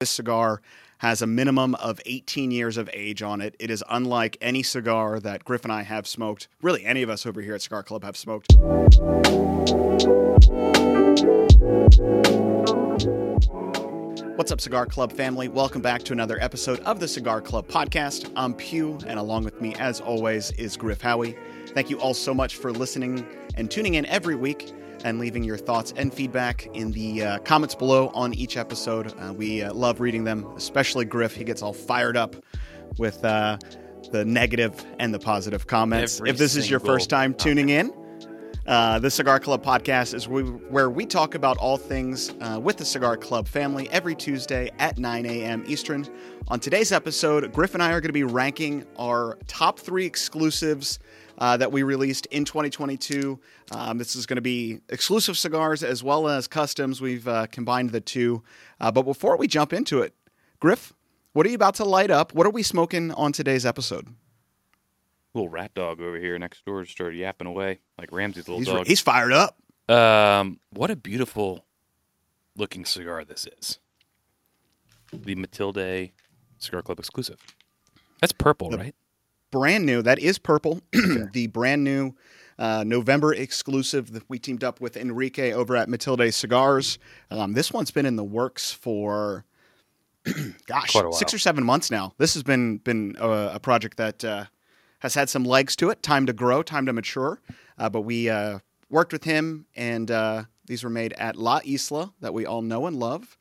This cigar has a minimum of 18 years of age on it. It is unlike any cigar that Griff and I have smoked. Really, any of us over here at Cigar Club have smoked. What's up, Cigar Club family? Welcome back to another episode of the Cigar Club podcast. I'm Pugh, and along with me, as always, is Griff Howie. Thank you all so much for listening and tuning in every week and leaving your thoughts and feedback in the uh, comments below on each episode. Uh, we uh, love reading them, especially Griff. He gets all fired up with uh, the negative and the positive comments. Every if this is your first time tuning in, uh, the Cigar Club podcast is where we talk about all things uh, with the Cigar Club family every Tuesday at 9 a.m. Eastern. On today's episode, Griff and I are going to be ranking our top three exclusives uh, that we released in 2022. Um, this is going to be exclusive cigars as well as customs. We've uh, combined the two. Uh, but before we jump into it, Griff, what are you about to light up? What are we smoking on today's episode? Little rat dog over here next door started yapping away like Ramsey's little He's, dog. he's fired up. Um, what a beautiful looking cigar this is. The Matilde Cigar Club exclusive. That's purple, The- right? brand new. That is purple. the brand new uh, November exclusive that we teamed up with Enrique over at Matilde Cigars. Um, this one's been in the works for, gosh, Quite a while. six or seven months now. This has been been a, a project that uh, has had some legs to it. Time to grow, time to mature. Uh, but we uh, worked with him, and uh, these were made at La Isla that we all know and love.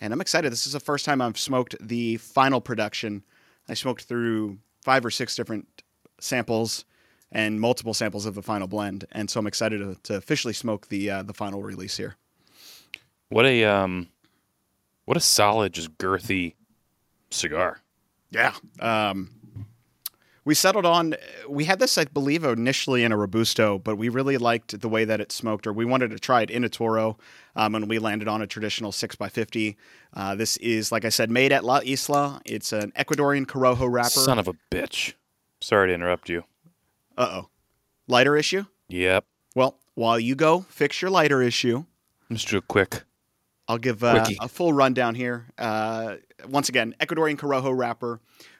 And I'm excited. This is the first time I've smoked the final production. I smoked through five or six different samples and multiple samples of the final blend, and so I'm excited to, to officially smoke the uh, the final release here. What a um what a solid, just girthy cigar. Yeah. Um, we settled on. We had this, I believe, initially in a robusto, but we really liked the way that it smoked, or we wanted to try it in a Toro, um, and we landed on a traditional six x fifty. Uh, this is, like I said, made at La Isla. It's an Ecuadorian Corojo wrapper. Son of a bitch. Sorry to interrupt you. Uh oh, lighter issue. Yep. Well, while you go fix your lighter issue, Let's do a quick. I'll give uh, a full rundown here. Uh, once again, Ecuadorian Corojo wrapper.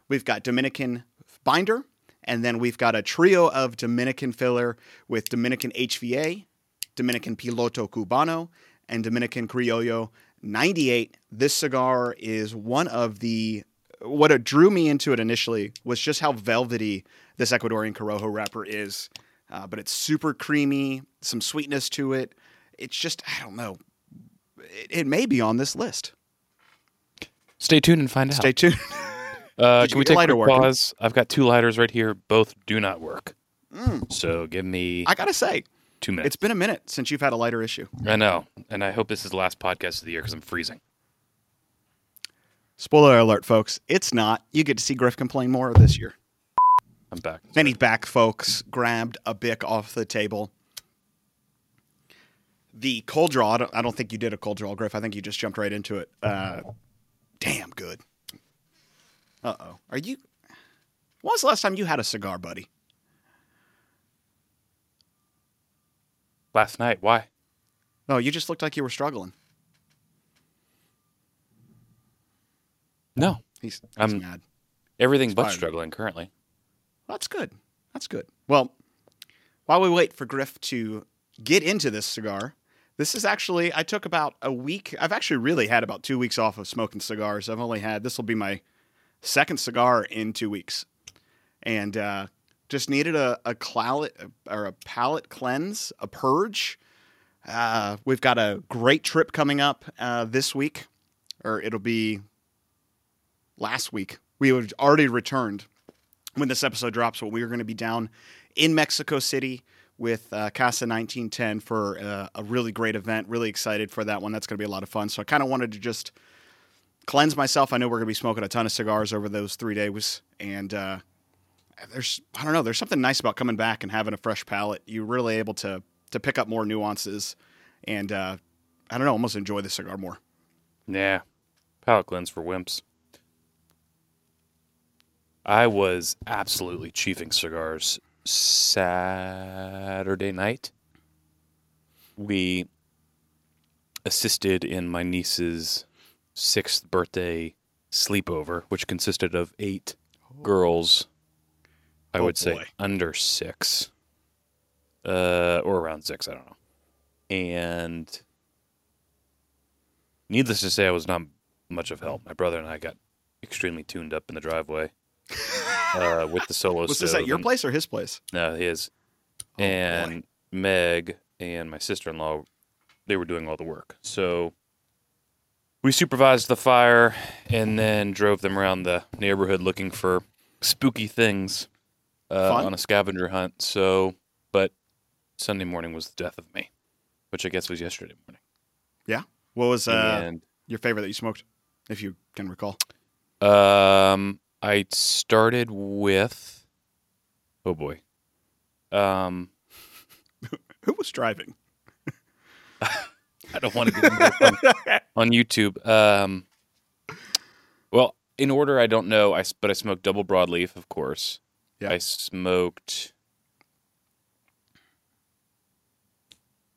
We've got Dominican binder, and then we've got a trio of Dominican filler with Dominican HVA, Dominican Piloto Cubano, and Dominican Criollo 98. This cigar is one of the what it drew me into it initially was just how velvety this Ecuadorian Corojo wrapper is. Uh, but it's super creamy, some sweetness to it. It's just I don't know it, it may be on this list. Stay tuned and find out. Stay tuned. Uh, can we take a working? pause? I've got two lighters right here. Both do not work. So give me I gotta say, two minutes. it's been a minute since you've had a lighter issue. I know, and I hope this is the last podcast of the year because I'm freezing. Spoiler alert, folks. It's not. You get to see Griff complain more this year. I'm back. Then he's back, folks. Grabbed a bic off the table. The cold draw. I don't, I don't think you did a cold draw, Griff. I think you just jumped right into it. Uh, damn good. Uh oh. Are you? When was the last time you had a cigar, buddy? Last night. Why? No, you just looked like you were struggling. No, He's, he's I'm- mad. everything but struggling currently. That's good. That's good. Well, while we wait for Griff to get into this cigar, this is actually, I took about a week. I've actually really had about two weeks off of smoking cigars. I've only had, this will be my second cigar in two weeks. And uh, just needed a, a cloud or a palate cleanse, a purge. Uh, we've got a great trip coming up uh, this week, or it'll be last week. We had already returned when this episode drops, but we are going to be down in Mexico City with uh, Casa 1910 for uh, a really great event. Really excited for that one. That's going to be a lot of fun. So I kind of wanted to just cleanse myself. I know we're going to be smoking a ton of cigars over those three days, and uh, there's I don't know. There's something nice about coming back and having a fresh palate. You're really able to to pick up more nuances, and uh, I don't know, almost enjoy the cigar more. Yeah, palate cleanse for wimps. I was absolutely chiefing cigars Saturday night. We assisted in my niece's sixth birthday sleepover, which consisted of eight girls. I Oh, would say under six, uh, or around six. I don't know. And needless to say, I was not much of help. My brother and I got extremely tuned up in the driveway uh, with the solo. Was this at your and- place or his place? No, his. Oh, boy. and Meg and my sister in law, they were doing all the work. So we supervised the fire and then drove them around the neighborhood looking for spooky things uh, on a scavenger hunt. So, but Sunday morning was the death of me, which I guess was yesterday morning. Yeah. What was uh, your favorite that you smoked, if you can recall? um, I started with, oh boy, um, Who was driving? I don't want to get on, on YouTube. Um, well, in order, I don't know. I but I smoked double broadleaf, of course. Yeah. I smoked.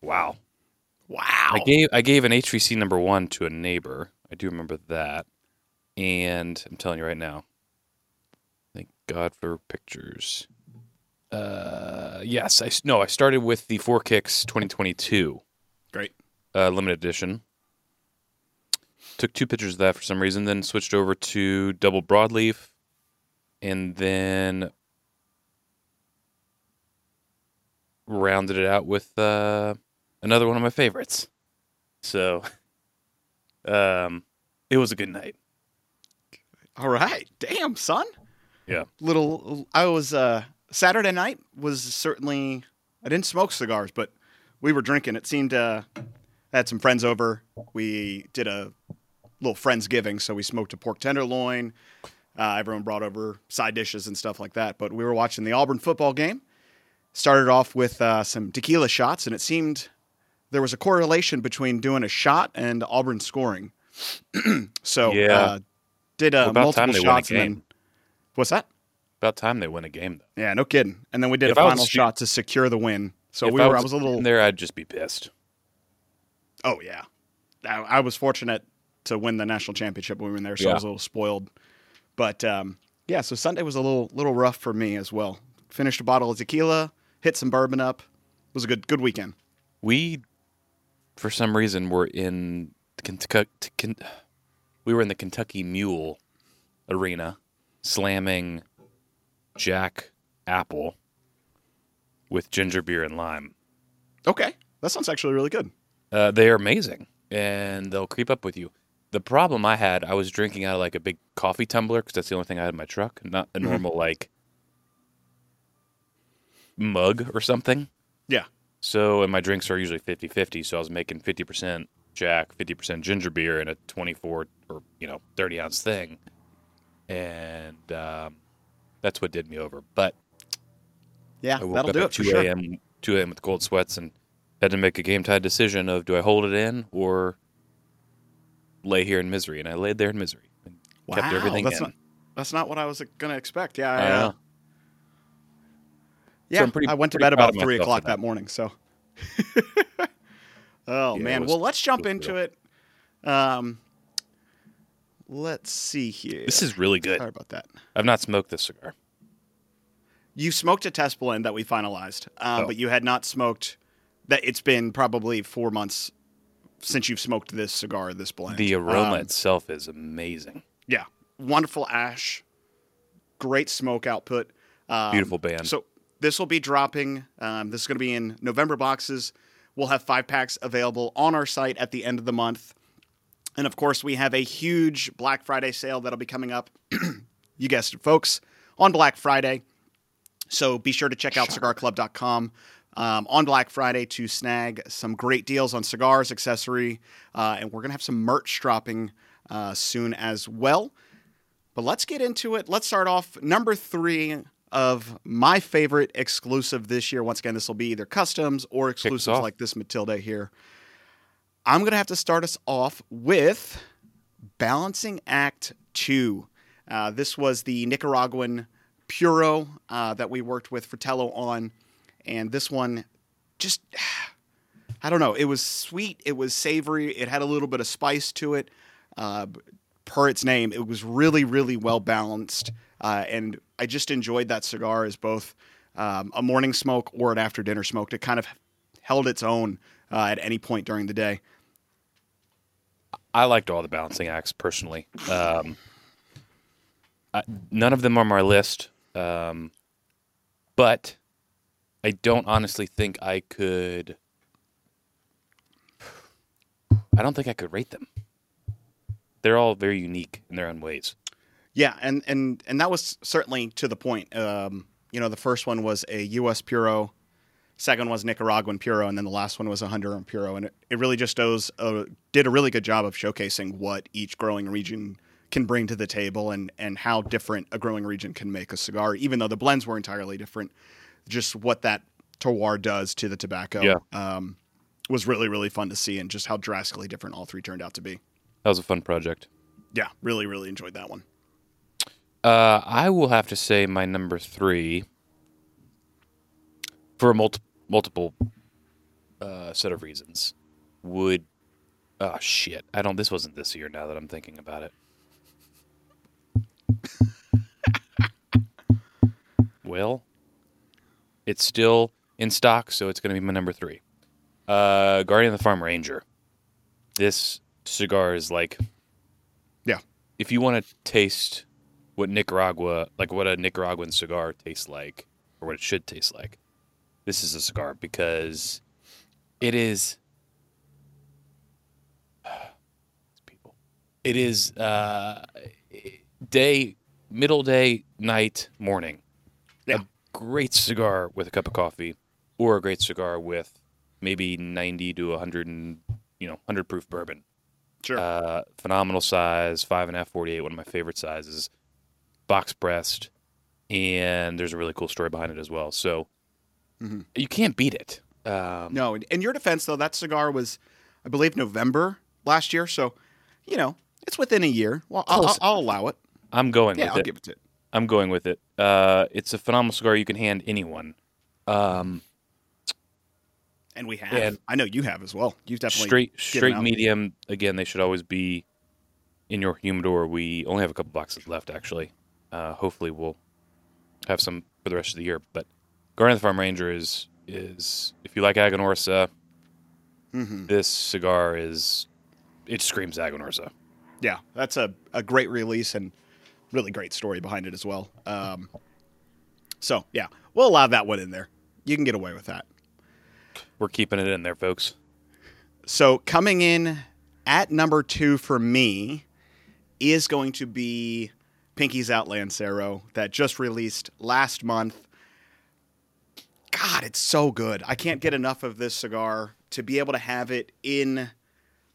Wow. Wow. I gave I gave an HVC number one to a neighbor. I do remember that, and I'm telling you right now. Thank God for pictures. Uh, yes, I no. I started with the Four Kicks 2022 Great. Uh, limited edition. Took two pictures of that for some reason, then switched over to double broadleaf, and then rounded it out with uh, another one of my favorites. So, um, it was a good night. All right. Damn, son. Yeah. Little I was uh Saturday night was certainly I didn't smoke cigars, but we were drinking. It seemed uh had some friends over. We did a little friendsgiving, so we smoked a pork tenderloin. Uh, everyone brought over side dishes and stuff like that. But we were watching the Auburn football game. Started off with uh, some tequila shots, and it seemed there was a correlation between doing a shot and Auburn scoring. so Yeah. uh, did uh, multiple they won a shots and then game. what's that? About time they win a game, though. Yeah, no kidding. And then we did If a final shot to secure the win. So If we were. I was was a little. there. I'd just be pissed. Oh yeah, I, I was fortunate to win the national championship when we were there, so I was a little spoiled. But um, yeah, so Sunday was a little little rough for me as well. Finished a bottle of tequila, hit some bourbon up. It was a good good weekend. we for some reason were in Kentucky we were in the Kentucky Mule arena slamming Jack Apple with ginger beer and lime. Okay, that sounds actually really good. Uh, they are amazing and they'll creep up with you. The problem I had, I was drinking out of like a big coffee tumbler because that's the only thing I had in my truck, not a normal like mug or something. Yeah. So, and my drinks are usually 50 50. So I was making 50% Jack, 50% ginger beer in a 24 or, you know, 30 ounce thing. And um, that's what did me over. But Yeah, I woke that'll up do at it for 2 sure. a.m. 2 a.m. with cold sweats and had to make a game time decision of do I hold it in or lay here in misery? And I laid there in misery and Wow, kept everything that's in. not that's not what I was gonna expect. Yeah, I, I uh, yeah. I'm pretty- I went to bed about three o'clock that morning. So, oh Yeah, man. well, let's jump into real. it. Um, let's see here. This is really good. sorry about that. I've not smoked this cigar. You smoked a test blend that we finalized, um, Oh. but you had not smoked. That it's been probably four months since you've smoked this cigar, this blend. The aroma Um, itself is amazing. yeah, wonderful ash, great smoke output. Um, Beautiful band. So this will be dropping. Um, this is going to be in November boxes. We'll have five packs available on our site at the end of the month. And of course, we have a huge Black Friday sale that'll be coming up. you guessed it, folks, on Black Friday. So be sure to check out cigarclub.com um, on Black Friday to snag some great deals on cigars, accessory, uh, and we're going to have some merch dropping uh, soon as well. But let's get into it. Let's start off number three of my favorite exclusive this year. Once again, this will be either customs or exclusives like this Matilde here. I'm going to have to start us off with Balancing Act 2. Uh, this was the Nicaraguan Puro uh, that we worked with Fratello on. And this one just, I don't know, it was sweet, it was savory, it had a little bit of spice to it. uh, per its name, it was really, really well balanced. Uh, and I just enjoyed that cigar as both um, a morning smoke or an after dinner smoke. It kind of held its own uh, at any point during the day. I liked all the balancing acts personally. Um, I, none of them are on my list, um, but I don't honestly think I could. I don't think I could rate them. They're all very unique in their own ways. Yeah, and and and that was certainly to the point. Um, you know, the first one was a U.S. Puro, second was Nicaraguan Puro, and then the last one was a Honduran Puro, and it, it really just does uh, did a really good job of showcasing what each growing region can bring to the table and and how different a growing region can make a cigar, even though the blends were entirely different. Just what that terroir does to the tobacco, Yeah. um, was really really fun to see, and just how drastically different all three turned out to be. That was a fun project. Yeah, really really enjoyed that one. Uh, I will have to say my number three for a multi- multiple uh, set of reasons would. Oh shit! I don't. This wasn't this year. Now that I'm thinking about it. well, it's still in stock, so it's going to be my number three. Uh, Guardian of the Farm Ranger. This cigar is like, Yeah. If you want to taste what Nicaragua, like what a Nicaraguan cigar tastes like, or what it should taste like, this is a cigar because it is. People, it is uh, day, middle day, night, morning. Yeah. A great cigar with a cup of coffee, or a great cigar with maybe ninety to hundred and you know hundred proof bourbon. Sure. Uh, phenomenal size, five and a half, 48, one of my favorite sizes. Box breast, and there's a really cool story behind it as well. So Mhm. you can't beat it. Um, No, in- in your defense, though, that cigar was, I believe, November last year. So, you know, it's within a year. Well, I'll, I'll, I'll allow it. I'm going Yeah, with I'll it. give it to it. I'm going with it. Uh, it's a phenomenal cigar you can hand anyone. Um, And we have. And- I know you have as well. You've definitely straight, straight medium. Again, they should always be in your humidor. We only have a couple boxes left, actually. Uh, hopefully, we'll have some for the rest of the year. But Guardian of the Farm Ranger is is if you like Aganorsa, Mhm. this cigar is it screams Aganorsa. Yeah, that's a, a great release and really great story behind it as well. Um, so, yeah, we'll allow that one in there. You can get away with that. We're keeping it in there, folks. So coming in at number two for me is going to be Pinky's Out Lancero that just released last month. God, it's so good. I can't get enough of this cigar to be able to have it in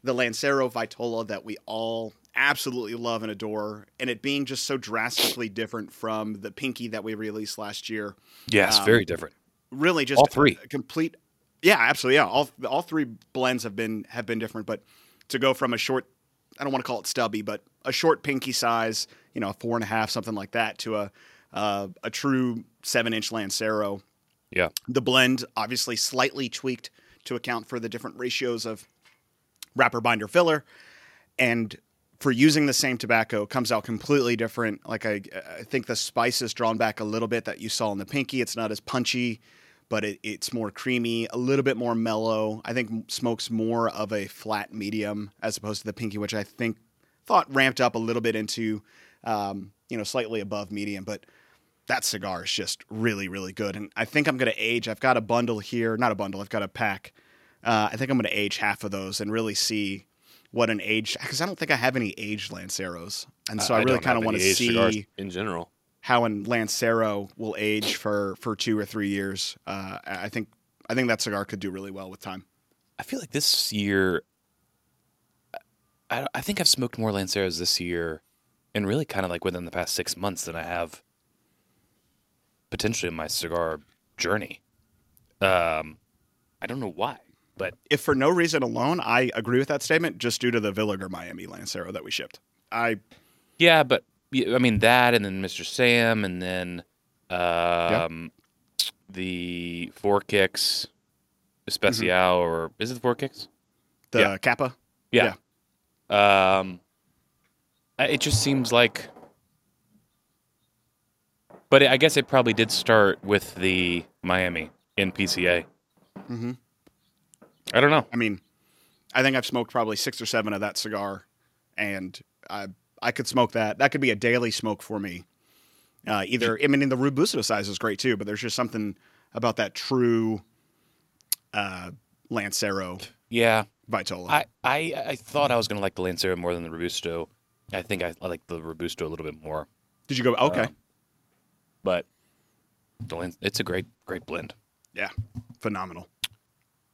the Lancero Vitola that we all absolutely love and adore, and it being just so drastically different from the Pinky that we released last year Yes, Um, very different. really just All three. a complete yeah absolutely yeah all all three blends have been have been different but to go from a short i don't want to call it stubby but a short pinky size you know a four and a half something like that to a uh, a true seven inch lancero Yeah. the blend obviously slightly tweaked to account for the different ratios of wrapper binder filler and for using the same tobacco comes out completely different. Like i i think the spice is drawn back a little bit that you saw in the pinky. It's not as punchy but it, it's more creamy a little bit more mellow. I think smokes more of a flat medium as opposed to the pinky which i think thought ramped up a little bit into um, you know slightly above medium but that cigar is just really really good. And i think i'm going to age. I've got a bundle here not a bundle i've got a pack. Uh, i think i'm going to age half of those and really see what an age because i don't think i have any aged lanceros and so i, really kind of want to any aged cigars see in general. how an lancero will age for for two or three years uh, i I think i think that cigar could do really well with time I feel like this year, I, I think I've smoked more Lanceros this year, and really kind of like within the past six months than I have potentially in my cigar journey. Um, I don't know why, but if for no reason alone i agree with that statement just due to the villager miami lancero that we shipped i yeah, but I mean that, and then Mr. Sam, and then um, the Four Kicks Especial, or is it the Four Kicks? the Yeah. Capa Yeah. Um, Uh, It just seems like. But I guess it probably did start with the Miami in PCA. Mhm. I don't know. I mean, I think I've smoked probably six or seven of that cigar, and I I could smoke that. That could be a daily smoke for me. Uh, either I mean, the Robusto size is great too, but there's just something about that true uh, Lancero Yeah, Vitola. I, I I thought I was gonna like the Lancero more than the Robusto. I think I, I like the Robusto a little bit more, Did you go? Okay, Um, but the Lan- it's a great great blend. yeah, phenomenal.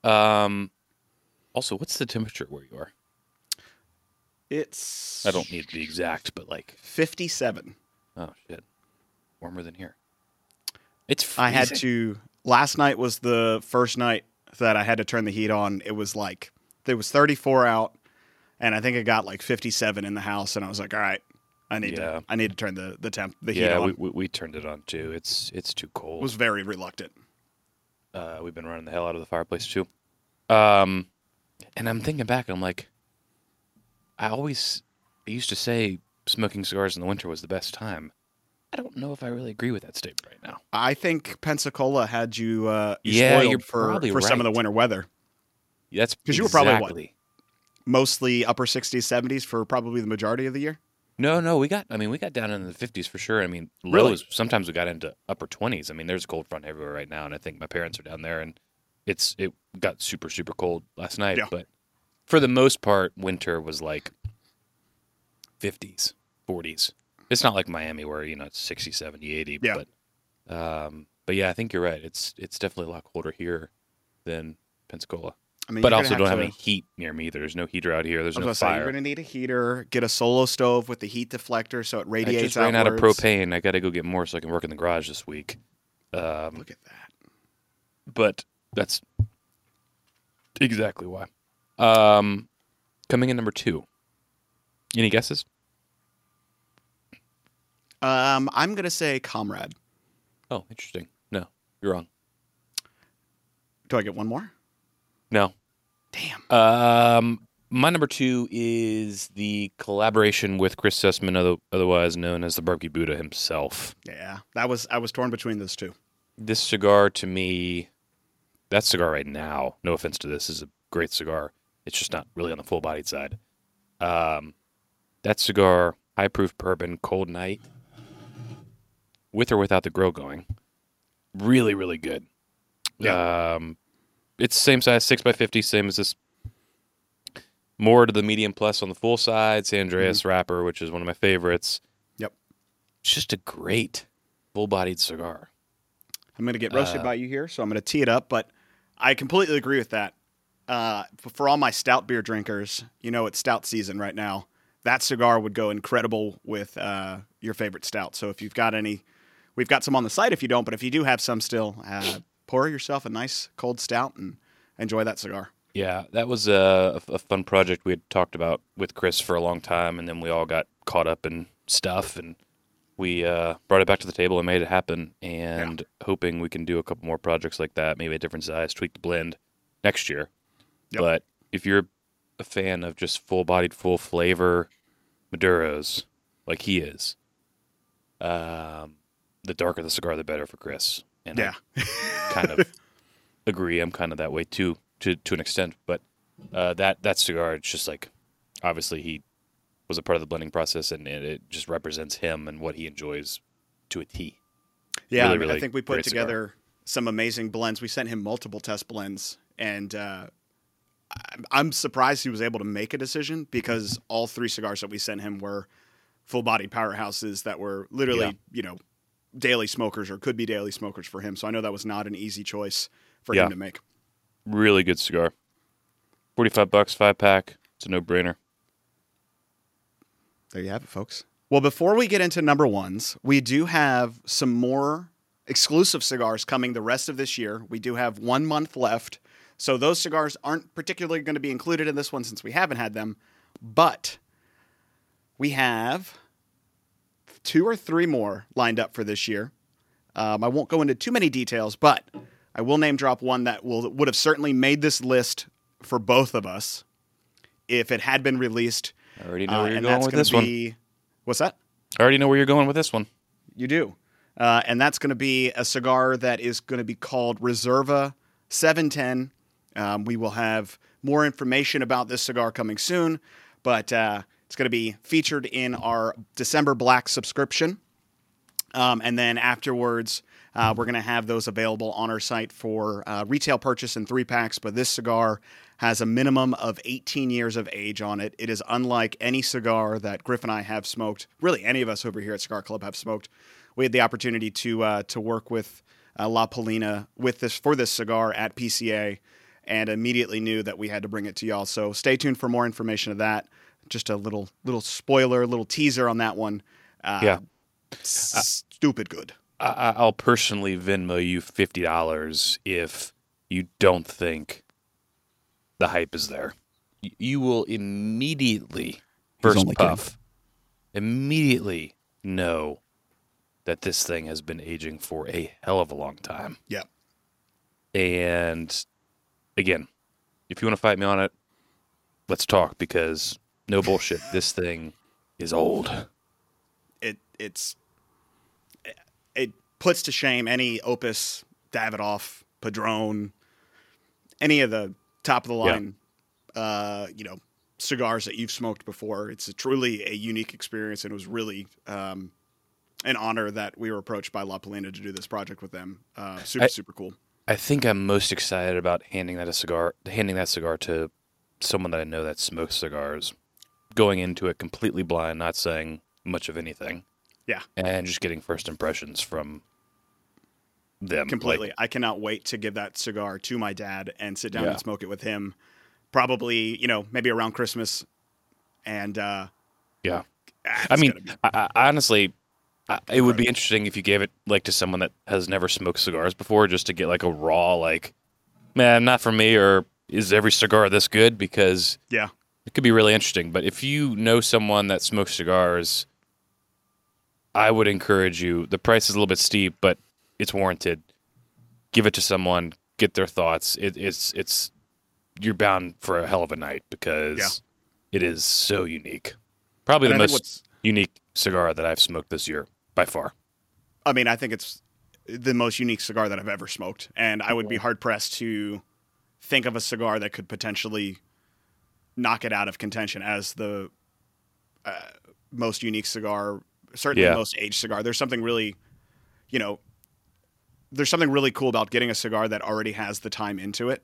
Um, also, what's the temperature where you are? It's I don't need the exact, but like, 57. oh shit, warmer than here. It's I had to. Last night was the first night that I had to turn the heat on. It was like it was 34 out, and I think it got like 57 in the house, and I was like, all right, I need Yeah. to I need to turn the the temp the heat Yeah, on. we, we we turned it on too. It's it's too cold. was very reluctant. Uh, we've been running the hell out of the fireplace too. Um, and I'm thinking back, I'm like, I always I used to say smoking cigars in the winter was the best time. I don't know if I really agree with that statement right now. I think Pensacola had you, uh, you Yeah, spoiled you're for for some of the winter weather. That's 'Cause you were probably what? Mostly upper 60s, 70s for probably the majority of the year. No, no, we got. I mean, we got down in the 50s for sure. I mean, Really? lows. Sometimes we got into upper 20s. I mean, there's a cold front everywhere right now, and I think my parents are down there, and it's it got super super cold last night. Yeah. But for the most part, winter was like 50s, 40s. It's not like Miami where you know it's 60, 70, 80. Yeah. But um, but yeah, I think you're right. It's it's definitely a lot colder here than Pensacola. I mean, But also gonna don't have any heat near me. There's no heater out here. There's I was no gonna say, fire. you're going to need a heater, get a solo stove with the heat deflector so it I radiates just ran out of propane. I got to go get more so I can work in the garage this week. Um, Look at that. but that's exactly why. Um, coming in number two. Any guesses? Um, I'm going to say Comrade. Oh, interesting. No, you're wrong. Do I get one more? No. Damn. Um, my number two is the collaboration with Chris Sussman, other, otherwise known as the Barbecue Buddha himself. Yeah, that was I was torn between those two. This cigar to me, that cigar right now, no offense to this, is a great cigar. It's just not really on the full bodied side. Um, that cigar, high proof bourbon, cold night, with or without the grill going, really, really good. Um, it's the same size, six by fifty, same as this. More to the medium plus on the full side, San Andreas wrapper, which is one of my favorites. Yep. It's just a great full bodied cigar. I'm going to get roasted Uh, by you here, so I'm going to tee it up. But I completely agree with that. Uh, for all my stout beer drinkers, you know it's stout season right now. That cigar would go incredible with uh, your favorite stout. So if you've got any, we've got some on the site. If you don't, but if you do have some still, uh, pour yourself a nice cold stout and enjoy that cigar. Yeah, that was a, a fun project we had talked about with Chris for a long time, and then we all got caught up in stuff, and we uh, brought it back to the table and made it happen. And hoping we can do a couple more projects like that, maybe a different size, tweak the blend next year. Yep. But if you're a fan of just full-bodied, full flavor Maduros, like he is, um, the darker the cigar, the better for Chris. And I Yeah. kind of agree. I'm kind of that way too, to to an extent. But uh, that that cigar, it's just like obviously he was a part of the blending process, and it, it just represents him and what he enjoys to a T. Yeah, Really, I, mean, I think we put great cigar. together some amazing blends. We sent him multiple test blends, and uh, I'm- surprised he was able to make a decision because all three cigars that we sent him were full-bodied powerhouses that were literally, Yeah. you know, daily smokers or could be daily smokers for him. So I know that was not an easy choice for Yeah. him to make. Really good cigar. Forty five bucks, five pack. It's a no brainer. There you have it, folks. Well, before we get into number ones, we do have some more exclusive cigars coming the rest of this year. We do have one month left. So those cigars aren't particularly going to be included in this one since we haven't had them. But we have two or three more lined up for this year. Um, I won't go into too many details, but I will name drop one that will would have certainly made this list for both of us if it had been released I already know uh, where you're going with this one. What's that? I already know where you're going with this one. You do. Uh, and that's going to be a cigar that is going to be called Reserva 710. Um, we will have more information about this cigar coming soon, but uh, it's going to be featured in our December Black subscription. Um, and then afterwards, uh, we're going to have those available on our site for uh, retail purchase in three packs. But this cigar has a minimum of 18 years of age on it. It is unlike any cigar that Griff and I have smoked. Really, any of us over here at Cigar Club have smoked. We had the opportunity to uh, to work with uh, La Palina with this for this cigar at PCA, and immediately knew that we had to bring it to y'all. So stay tuned for more information of that. Just a little little spoiler, little teaser on that one. Uh, Yeah. s- stupid good. I- I- I'll personally Venmo you fifty dollars if you don't think the hype is there. You will immediately first only kidding. puff, immediately know that this thing has been aging for a hell of a long time. Yeah. And again, if you want to fight me on it, let's talk because no bullshit. this thing is old. it it's it puts to shame any Opus, Davidoff, Padron, any of the top of the line, uh, you know, cigars that you've smoked before. It's a truly a unique experience, and it was really um, an honor that we were approached by La Palina to do this project with them. Uh, super, I- super cool. I think I'm most excited about handing that a cigar, handing that cigar to someone that I know that smokes cigars, going into it completely blind, not saying much of anything, Yeah, and just getting first impressions from them. completely. Like, I cannot wait to give that cigar to my dad and sit down Yeah. and smoke it with him. Probably, you know, maybe around Christmas. And uh, yeah. ah, I mean, be- I, I, honestly, I, it would be interesting if you gave it like to someone that has never smoked cigars before, just to get like a raw, like, man, not for me, or is every cigar this good? Because yeah, It could be really interesting. But if you know someone that smokes cigars, I would encourage you. The price is a little bit steep, but it's warranted. Give it to someone, get their thoughts. It, it's it's you're bound for a hell of a night because Yeah. it is so unique. Probably And the I most unique cigar that I've smoked this year by far. I mean, I think it's the most unique cigar that I've ever smoked, and I would be hard pressed to think of a cigar that could potentially knock it out of contention as the uh, most unique cigar, certainly Yeah. most aged cigar. There's something really, you know, there's something really cool about getting a cigar that already has the time into it,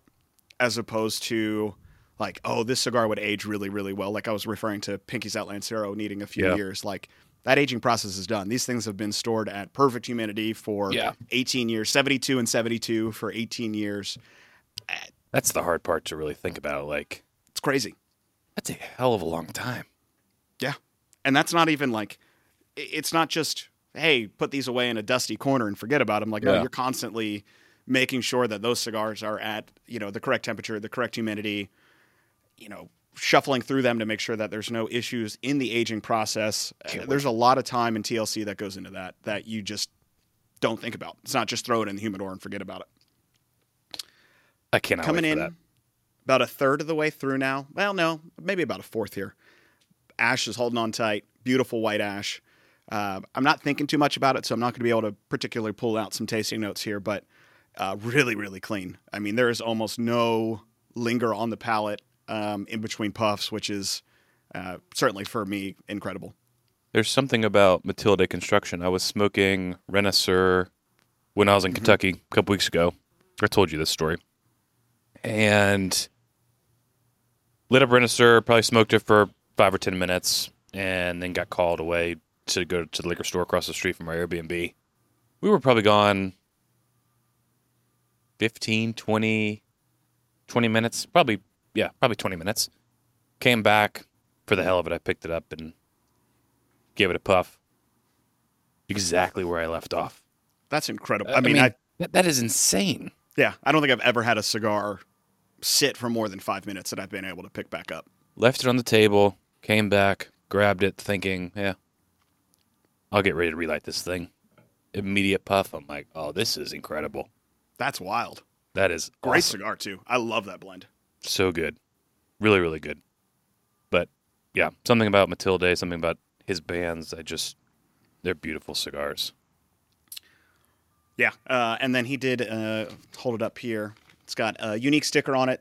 as opposed to like, oh, this cigar would age really, really well. Like I was referring to Pinky's Out Lancero needing a few Yeah. years. Like that aging process is done. These things have been stored at perfect humidity for Yeah. 18 years, 72 and 72 for 18 years. That's the hard part to really think about. Like It's crazy. That's a hell of a long time. Yeah. And that's not even like, it's not just, hey, put these away in a dusty corner and forget about them. Like, no, you're constantly making sure that those cigars are at, you know, the correct temperature, the correct humidity, you know, shuffling through them to make sure that there's no issues in the aging process. Uh, Can't there's a lot of time in TLC that goes into that that you just don't think about. It's not just throw it in the humidor and forget about it. I cannot coming wait in that. About a third of the way through now. Well, no, maybe about a fourth here. Ash is holding on tight. Beautiful white ash. Uh, I'm not thinking too much about it, so I'm not going to be able to particularly pull out some tasting notes here, but uh, really, really clean. I mean, there is almost no linger on the palate um, in between puffs, which is uh, certainly for me incredible. There's something about Matilde construction. I was smoking Renacer when I was in Kentucky a couple weeks ago. I told you this story. And lit up Renacer, probably smoked it for five or 10 minutes, and then got called away to go to the liquor store across the street from our Airbnb. We were probably gone 15, 20, 20 minutes. Probably, yeah, probably 20 minutes. Came back for the hell of it. I picked it up and gave it a puff. Exactly where I left off. That's incredible. Uh, I mean, I, that, that is insane. yeah, I don't think I've ever had a cigar sit for more than five minutes that I've been able to pick back up. Left it on the table, came back, grabbed it, thinking, yeah, I'll get ready to relight this thing. Immediate puff. I'm like, oh, this is incredible. That's wild. That is Great awesome. cigar too. I love that blend. So good. Really, really good. But yeah, something about Matilde, something about his bands, I just they're beautiful cigars. Yeah, uh, and then he did uh, hold it up here. It's got a unique sticker on it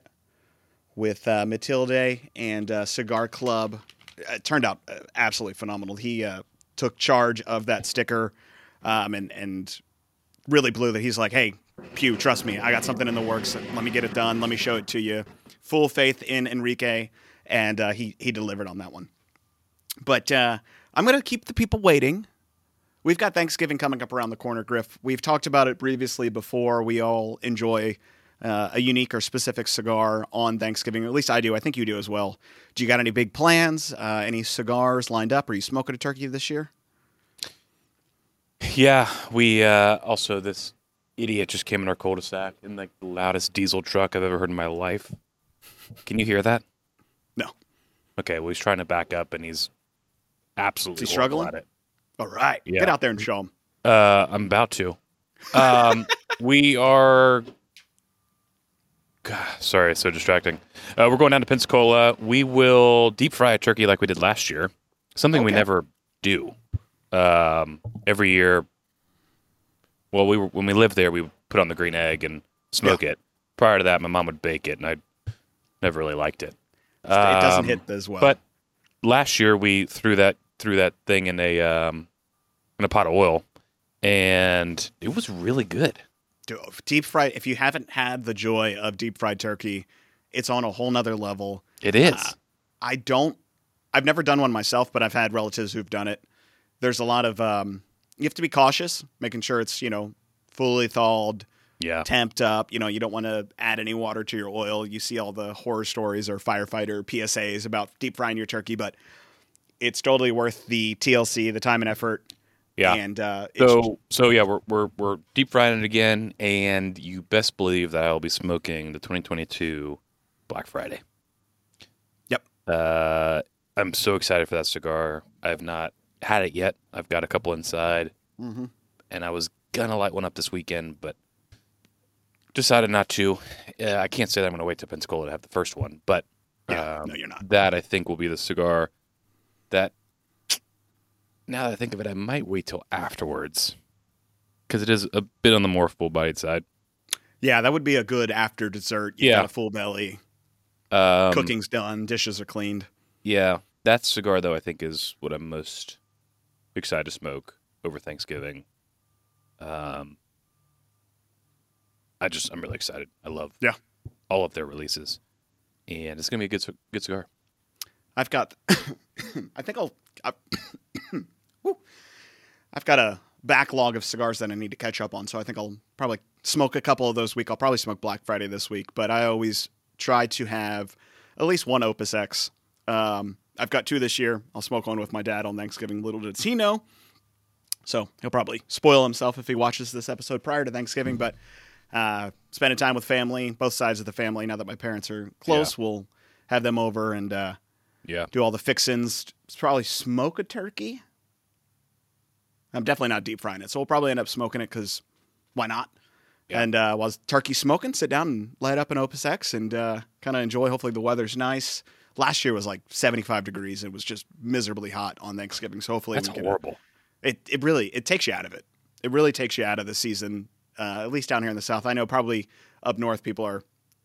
with uh, Matilde and uh, Cigar Club. It turned out uh, absolutely phenomenal. He uh, took charge of that sticker um, and and really blew that. He's like, "Hey, Pugh, trust me, I got something in the works. Let me get it done. Let me show it to you." Full faith in Enrique, and uh, he he delivered on that one. But uh, I'm gonna keep the people waiting. We've got Thanksgiving coming up around the corner, Griff. We've talked about it previously before. We all enjoy uh, a unique or specific cigar on Thanksgiving. At least I do. I think you do as well. Do you got any big plans? Uh, any cigars lined up? Are you smoking a turkey this year? Yeah, we uh, also this idiot just came in our cul-de-sac in like the loudest diesel truck I've ever heard in my life. Can you hear that? No. Okay, well he's trying to back up and he's absolutely he struggling? at it. All right. Yeah. Get out there and show him. Uh, I'm about to. Um, we are. God, sorry, so distracting. Uh, we're going down to Pensacola. We will deep fry a turkey like we did last year. Something we never do. Um, every year. Well, we were when we lived there, we would put on the green egg and smoke it. Prior to that, my mom would bake it, and I never really liked it. it doesn't Um, hit as well. But last year we threw that threw that thing in a um, in a pot of oil, and it was really good. Deep fried, if you haven't had the joy of deep fried turkey, it's on a whole nother level. It is. Uh, I don't. I've never done one myself, but I've had relatives who've done it. There's a lot of. Um, you have to be cautious, making sure it's you know fully thawed, yeah. temped up. You know, you don't want to add any water to your oil. You see all the horror stories or firefighter PSAs about deep frying your turkey, but it's totally worth the TLC, the time and effort. Yeah. And uh, it's, So so yeah, we're we're we're deep frying it again, and you best believe that I'll be smoking the 2022 Black Friday. Yep. Uh, I'm so excited for that cigar. I have not had it yet. I've got a couple inside, Mhm. and I was gonna light one up this weekend, but decided not to. Uh, I can't say that I'm gonna wait till Pensacola to have the first one, but yeah, um, no, you're not. that I think will be the cigar that now that I think of it, I might wait till afterwards because it is a bit on the more full bodied side. Yeah, that would be a good after dessert. You Yeah. got a full belly. Um, Cooking's done. Dishes are cleaned. Yeah, that cigar though I think is what I'm most excited to smoke over Thanksgiving. Um, I just I'm really excited. I love Yeah. all of their releases, and it's gonna be a good good cigar. I've got. I think I'll. I, Woo. I've got a backlog of cigars that I need to catch up on, so I think I'll probably smoke a couple of those week. I'll probably smoke Black Friday this week, but I always try to have at least one Opus X. Um, I've got two this year. I'll smoke one with my dad on Thanksgiving. Little does he know. So he'll probably spoil himself if he watches this episode prior to Thanksgiving. But uh, spending time with family, both sides of the family. Now that my parents are close, we'll have them over and uh, Yeah, do all the fixins. Probably smoke a turkey. I'm definitely not deep frying it, so we'll probably end up smoking it because why not? Yeah. And uh, while turkey smoking, sit down and light up an Opus X and uh, kind of enjoy. Hopefully the weather's nice. Last year was like 75 degrees. And it was just miserably hot on Thanksgiving. So hopefully that's we can, horrible. it it really it takes you out of it. It really takes you out of the season. Uh, at least down here in the south, I know probably up north people are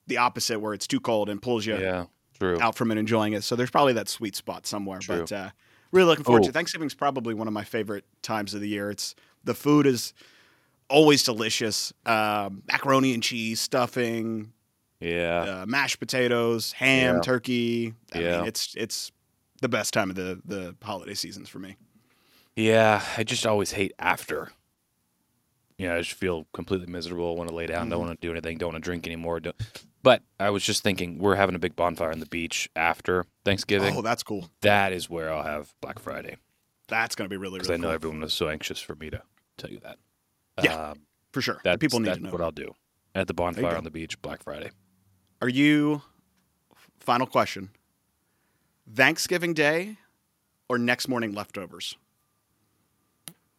the opposite, where it's too cold and pulls you Yeah, true. out from it enjoying it. So there's probably that sweet spot somewhere. True. But uh, really looking forward Oh. to Thanksgiving's probably one of my favorite times of the year. It's the food is always delicious. Um, macaroni and cheese, stuffing, Yeah, uh, mashed potatoes, ham, Yeah. turkey. I Yeah. mean, it's it's the best time of the the holiday seasons for me. yeah. I just always hate after. You know, I just feel completely miserable. I Want to lay down. Don't Mhm. want to do anything. Don't want to drink anymore. Don't... But I was just thinking, we're having a big bonfire on the beach after Thanksgiving. Oh, that's cool. That is where I'll have Black Friday That's going to be really because really I know cool. everyone was so anxious for me to tell you that. Yeah, um, for sure. That people need that's to know. what I'll do at the bonfire on the beach, Black Friday. Are you? Final question. Thanksgiving Day or next morning leftovers?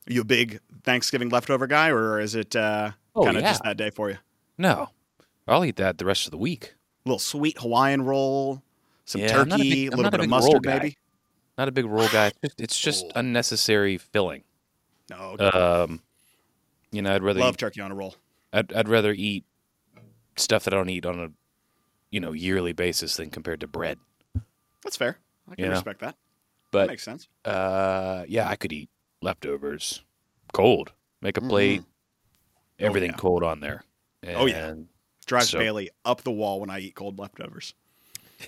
Are you a big Thanksgiving leftover guy, or is it uh, Oh, kind of yeah. just that day for you? No, I'll eat that the rest of the week. A little sweet Hawaiian roll, some Yeah, I'm a big- little bit of mustard, maybe. Not a big roll guy. It's just, Oh. unnecessary filling. No, Um, you know, I'd rather love eat, turkey on a roll. I'd, I'd rather eat stuff that I don't eat on a you know yearly basis than compared to bread. That's fair. I can Yeah. respect that. that But makes sense. uh, yeah, I could eat leftovers cold. Make a plate, everything yeah. cold on there. Oh, yeah. Drives so- Bailey up the wall when I eat cold leftovers.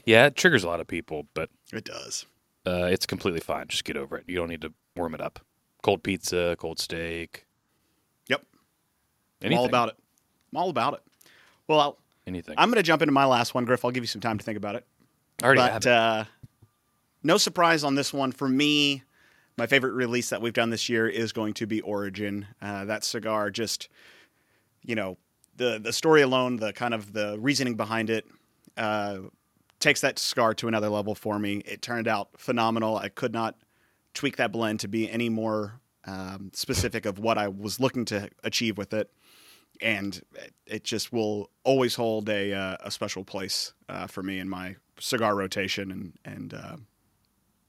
yeah, it triggers a lot of people, but It does. uh, it's completely fine. Just get over it. You don't need to warm it up. Cold pizza, cold steak. Yep. Anything. I'm all about it. I'm all about it. Well, I'll, anything. I'm going to jump into my last one, Griff. I'll give you some time to think about it. I already but have it. uh, no surprise on this one for me. My favorite release that we've done this year is going to be Origin. Uh, that cigar just, you know, the the story alone, the kind of the reasoning behind it, uh, takes that cigar to another level for me. It turned out phenomenal. I could not tweak that blend to be any more um, specific of what I was looking to achieve with it. And it- it just will always hold a, uh, a special place uh, for me in my cigar rotation and, and uh,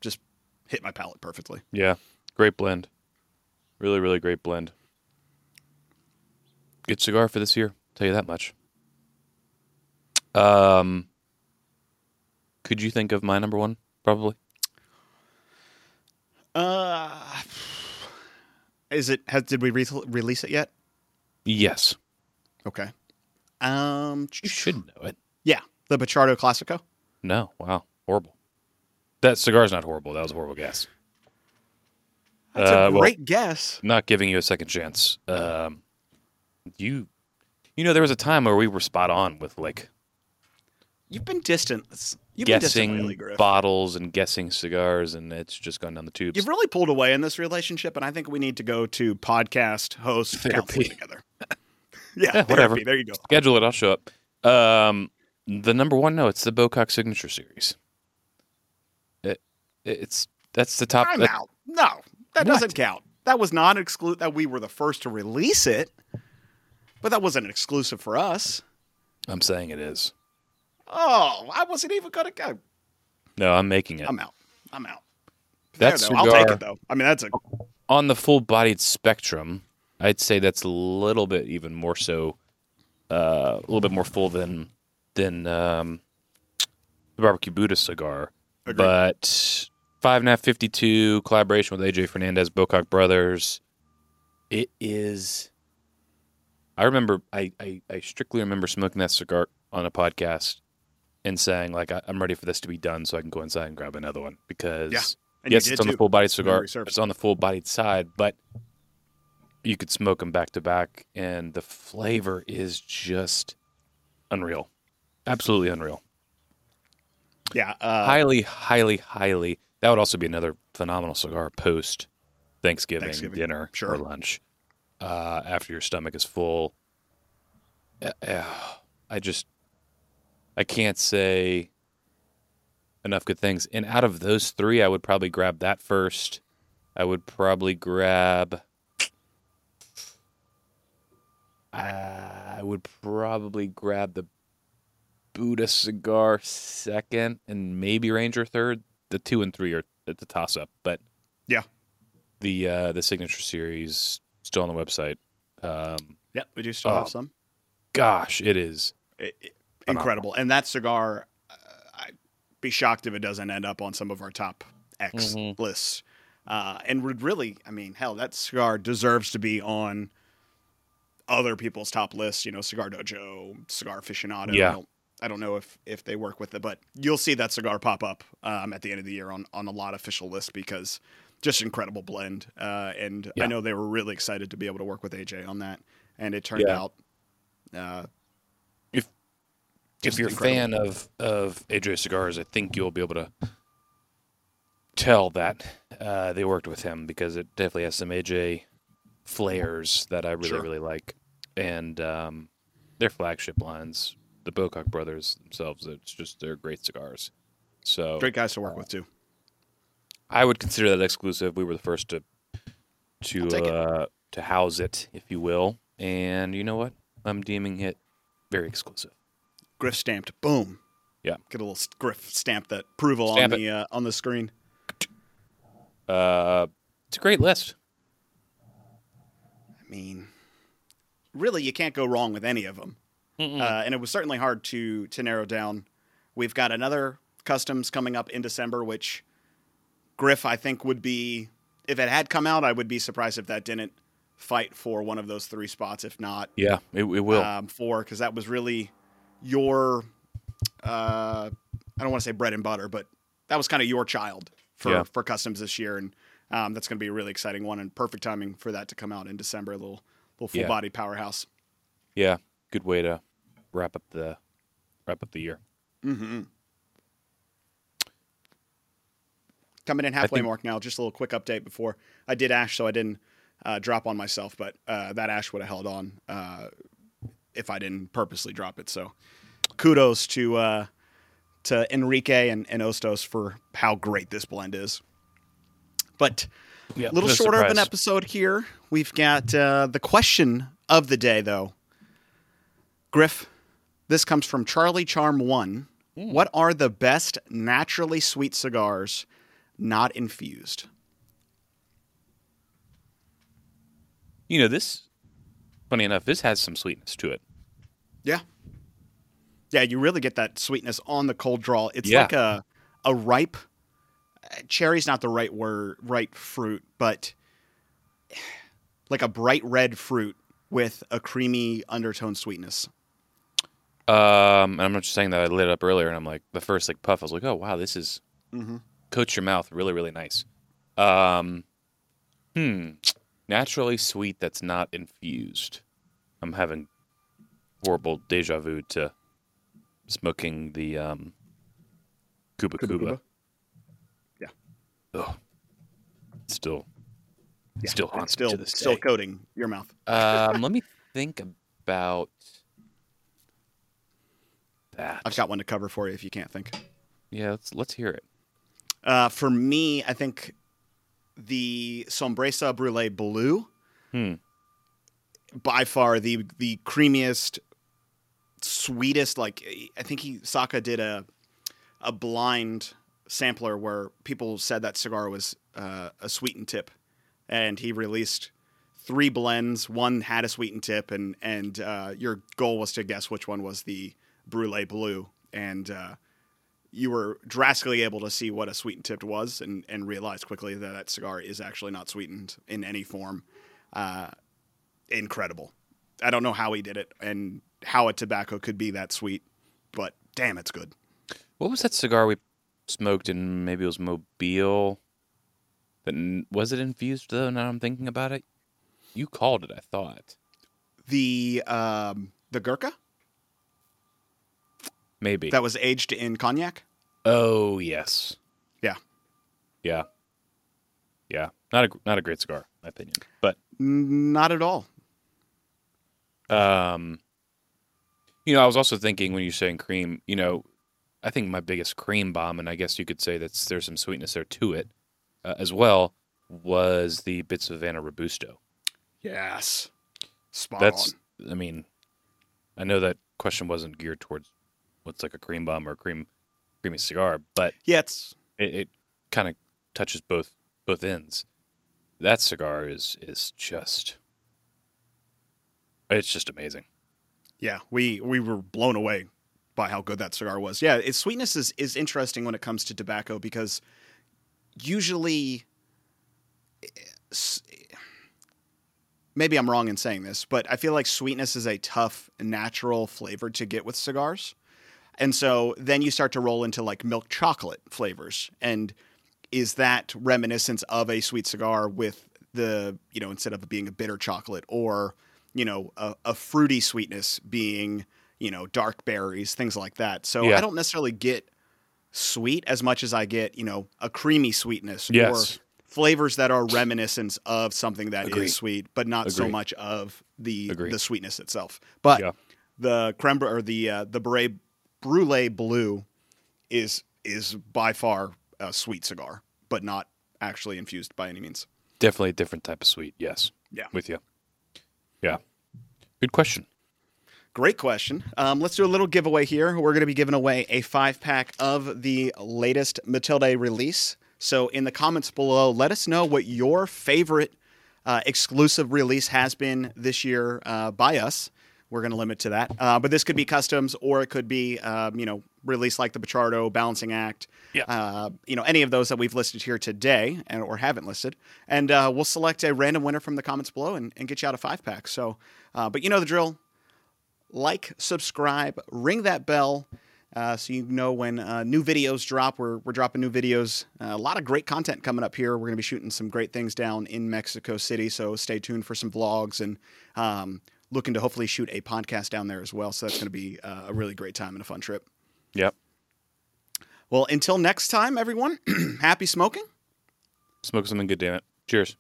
just hit my palate perfectly. Yeah, great blend. Really, really great blend. Good cigar for this year. Tell you that much. Um, could you think of my number one? Probably. Uh, is it? Has, did we re- release it yet? Yes, Okay. Um, you should know it. yeah, the Bachardo Classico. No, wow, horrible. That cigar's not horrible. That was a horrible guess. That's Uh, a well- great guess. Not giving you a second chance. Um, you, you know, there was a time where we were spot on with like You've been distant. You've been distant guessing lately, bottles and guessing cigars, and it's just gone down the tubes. You've really pulled away in this relationship, and I think we need to go to podcast host Therapy. together. yeah, Yeah, whatever. There you go. schedule it. I'll show up. Um, the number one, no, it's the Bocock Signature Series. It, it's that's the top. I'm that- out. No, that What? doesn't count. That was not exclusive. That we were the first to release it, but that wasn't an exclusive for us. I'm saying it is. Oh, I wasn't even gonna go. No, I'm making it I'm out. I'm out. That There, though. I'll take it though. I mean, that's a on the full-bodied spectrum. I'd say that's a little bit even more so, uh, a little bit more full than than um, the barbecue Buddha cigar. Agreed. But five and a half, fifty-two collaboration with AJ Fernandez, Bocock Brothers. It is. I remember. I, I I strictly remember smoking that cigar on a podcast and saying like I, I'm ready for this to be done so I can go inside and grab another one because Yeah, and yes, it's on the full bodied cigar. It's on the full bodied side, but you could smoke them back to back, and the flavor is just unreal, absolutely unreal. Yeah, uh, highly, highly, highly. That would also be another phenomenal cigar post Thanksgiving, Thanksgiving, dinner sure. or lunch uh, after your stomach is full. Uh, I just I can't say enough good things. And out of those three, I would probably grab that first. I would probably grab. I would probably grab the Buddha cigar second, and maybe Ranger third. The two and three are at the toss up, but Yeah. the uh, the signature series still on the website. Um, yeah, we do still Oh. have some. gosh, it is. It- it- incredible. And that cigar, uh, I'd be shocked if it doesn't end up on some of our top X Mhm. lists. Uh, and would really, I mean, hell, that cigar deserves to be on other people's top lists. You know, Cigar Dojo, Cigar Aficionado. Yeah. I don't, I don't know if if they work with it, but you'll see that cigar pop up um, at the end of the year on on a lot of official lists because just incredible blend. Uh, and Yeah. I know they were really excited to be able to work with AJ on that, and it turned Yeah. out. Uh, If just you're a fan of of AJ cigars, I think you'll be able to tell that uh, they worked with him because it definitely has some AJ flares that I really Sure. really like, and um, their flagship lines, the Bocock Brothers themselves, it's just they're great cigars. So Great guys to work with too. I would consider that exclusive. We were the first to to it. uh, to house it, if you will. And you know what? I'm deeming it very exclusive. Griff stamped. Boom. Yeah. Get a little Griff stamp that approval Stamp on the uh, on the screen. Uh, it's a great list. I mean, really, you can't go wrong with any of them. Uh, and it was certainly hard to to narrow down. We've got another customs coming up in December, which Griff I think would be if it had come out, I would be surprised if that didn't fight for one of those three spots, if not Yeah, it, it will. um, four, because that was really your uh, I don't want to say bread and butter, but that was kind of your child for Yeah. for customs this year, and um, that's going to be a really exciting one and perfect timing for that to come out in December. A little little full Yeah. body powerhouse. yeah, good way to wrap up the wrap up the year. Mm-hmm. Coming in halfway think- mark now. Just a little quick update before I did ash, so I didn't uh, drop on myself, but uh, that ash would have held on uh, if I didn't purposely drop it. So kudos to uh, to Enrique and, and Ostos for how great this blend is. But Yeah, a little no shorter of an episode here. We've got uh, the question of the day, though. Griff, this comes from Charlie Charm One. Hmm. What are the best naturally sweet cigars not infused? You know this. Funny enough, this has some sweetness to it. Yeah. Yeah, you really get that sweetness on the cold draw. It's Yeah. like a a ripe cherry's not the right word, right fruit, but like a bright red fruit with a creamy undertone sweetness. Um, and I'm not just saying that I lit it up earlier, and I'm like the first like puff, I was like, oh wow, this is Mm-hmm. Coats your mouth really really nice. Um, hmm, naturally sweet that's not infused. I'm having horrible deja vu to smoking the um, Cuba Cuba. Yeah. Ugh. Still, Yeah, still haunts still still day. coating your mouth. Um, let me think about that. I've got one to cover for you if you can't think. Yeah, let's let's hear it. Uh, for me, I think the Sombresa Brulee Blue, Hmm. by far the the creamiest, sweetest. Like I think he Saka did a a blind sampler where people said that cigar was uh, a sweetened tip, and he released three blends. One had a sweetened tip, and and uh, your goal was to guess which one was the Brulee Blue, and uh, you were drastically able to see what a sweetened tipped was, and and realize quickly that that cigar is actually not sweetened in any form. Uh, incredible. I don't know how he did it, and how a tobacco could be that sweet, but damn, it's good. What was that cigar we smoked in? Maybe it was Mobile. That was it infused though? Now I'm thinking about it. You called it, I thought. The um, the Gurkha Maybe. that was aged in cognac. oh yes. Yeah. Yeah. Yeah. Not a not a great cigar, in my opinion. But Not at all. Um, you know, I was also thinking when you're saying cream, you know, I think my biggest cream bomb, and I guess you could say that there's some sweetness there to it uh, as well, was the Bits of Havana Robusto. Yes, spot That's, on. I mean, I know that question wasn't geared towards what's like a cream bomb or a cream creamy cigar, but Yeah, it's it, it kind of touches both both ends. That cigar is is just, it's just amazing. yeah. We we were blown away by how good that cigar was. Yeah, its sweetness is is interesting when it comes to tobacco because usually. Maybe I'm wrong in saying this, but I feel like sweetness is a tough natural flavor to get with cigars. And so then you start to roll into like milk chocolate flavors. And is that reminiscence of a sweet cigar with the, you know, instead of being a bitter chocolate or, you know, a, a fruity sweetness being, you know, dark berries, things like that. So Yeah. I don't necessarily get sweet as much as I get, you know, a creamy sweetness Yes. or flavors that are reminiscence of something that is Agreed. sweet, but not so much of the Agreed. the sweetness itself. But Yeah. the creme or the uh, the beret brulee blue is is by far a sweet cigar, but not actually infused by any means. Definitely a different type of sweet. Yes. Yeah. With you. Yeah. Good question. Great question. Um, let's do a little giveaway here. We're going to be giving away a five pack of the latest Matilde release. So in the comments below, let us know what your favorite uh, exclusive release has been this year uh, by us. We're going to limit to that, uh, but this could be customs or it could be, um, you know, release like the Bachardo Balancing Act. Yeah. Uh, you know, any of those that we've listed here today and or haven't listed, and uh, we'll select a random winner from the comments below and, and get you out a five pack. So, uh, but you know the drill. Like, subscribe, ring that bell. Uh, so you know when uh, new videos drop. We're, we're dropping new videos. Uh, a lot of great content coming up here. We're going to be shooting some great things down in Mexico City. So stay tuned for some vlogs and um, looking to hopefully shoot a podcast down there as well. So that's going to be uh, a really great time and a fun trip. Yep. Well, until next time, everyone, happy smoking. Smoke something good, damn it. Cheers.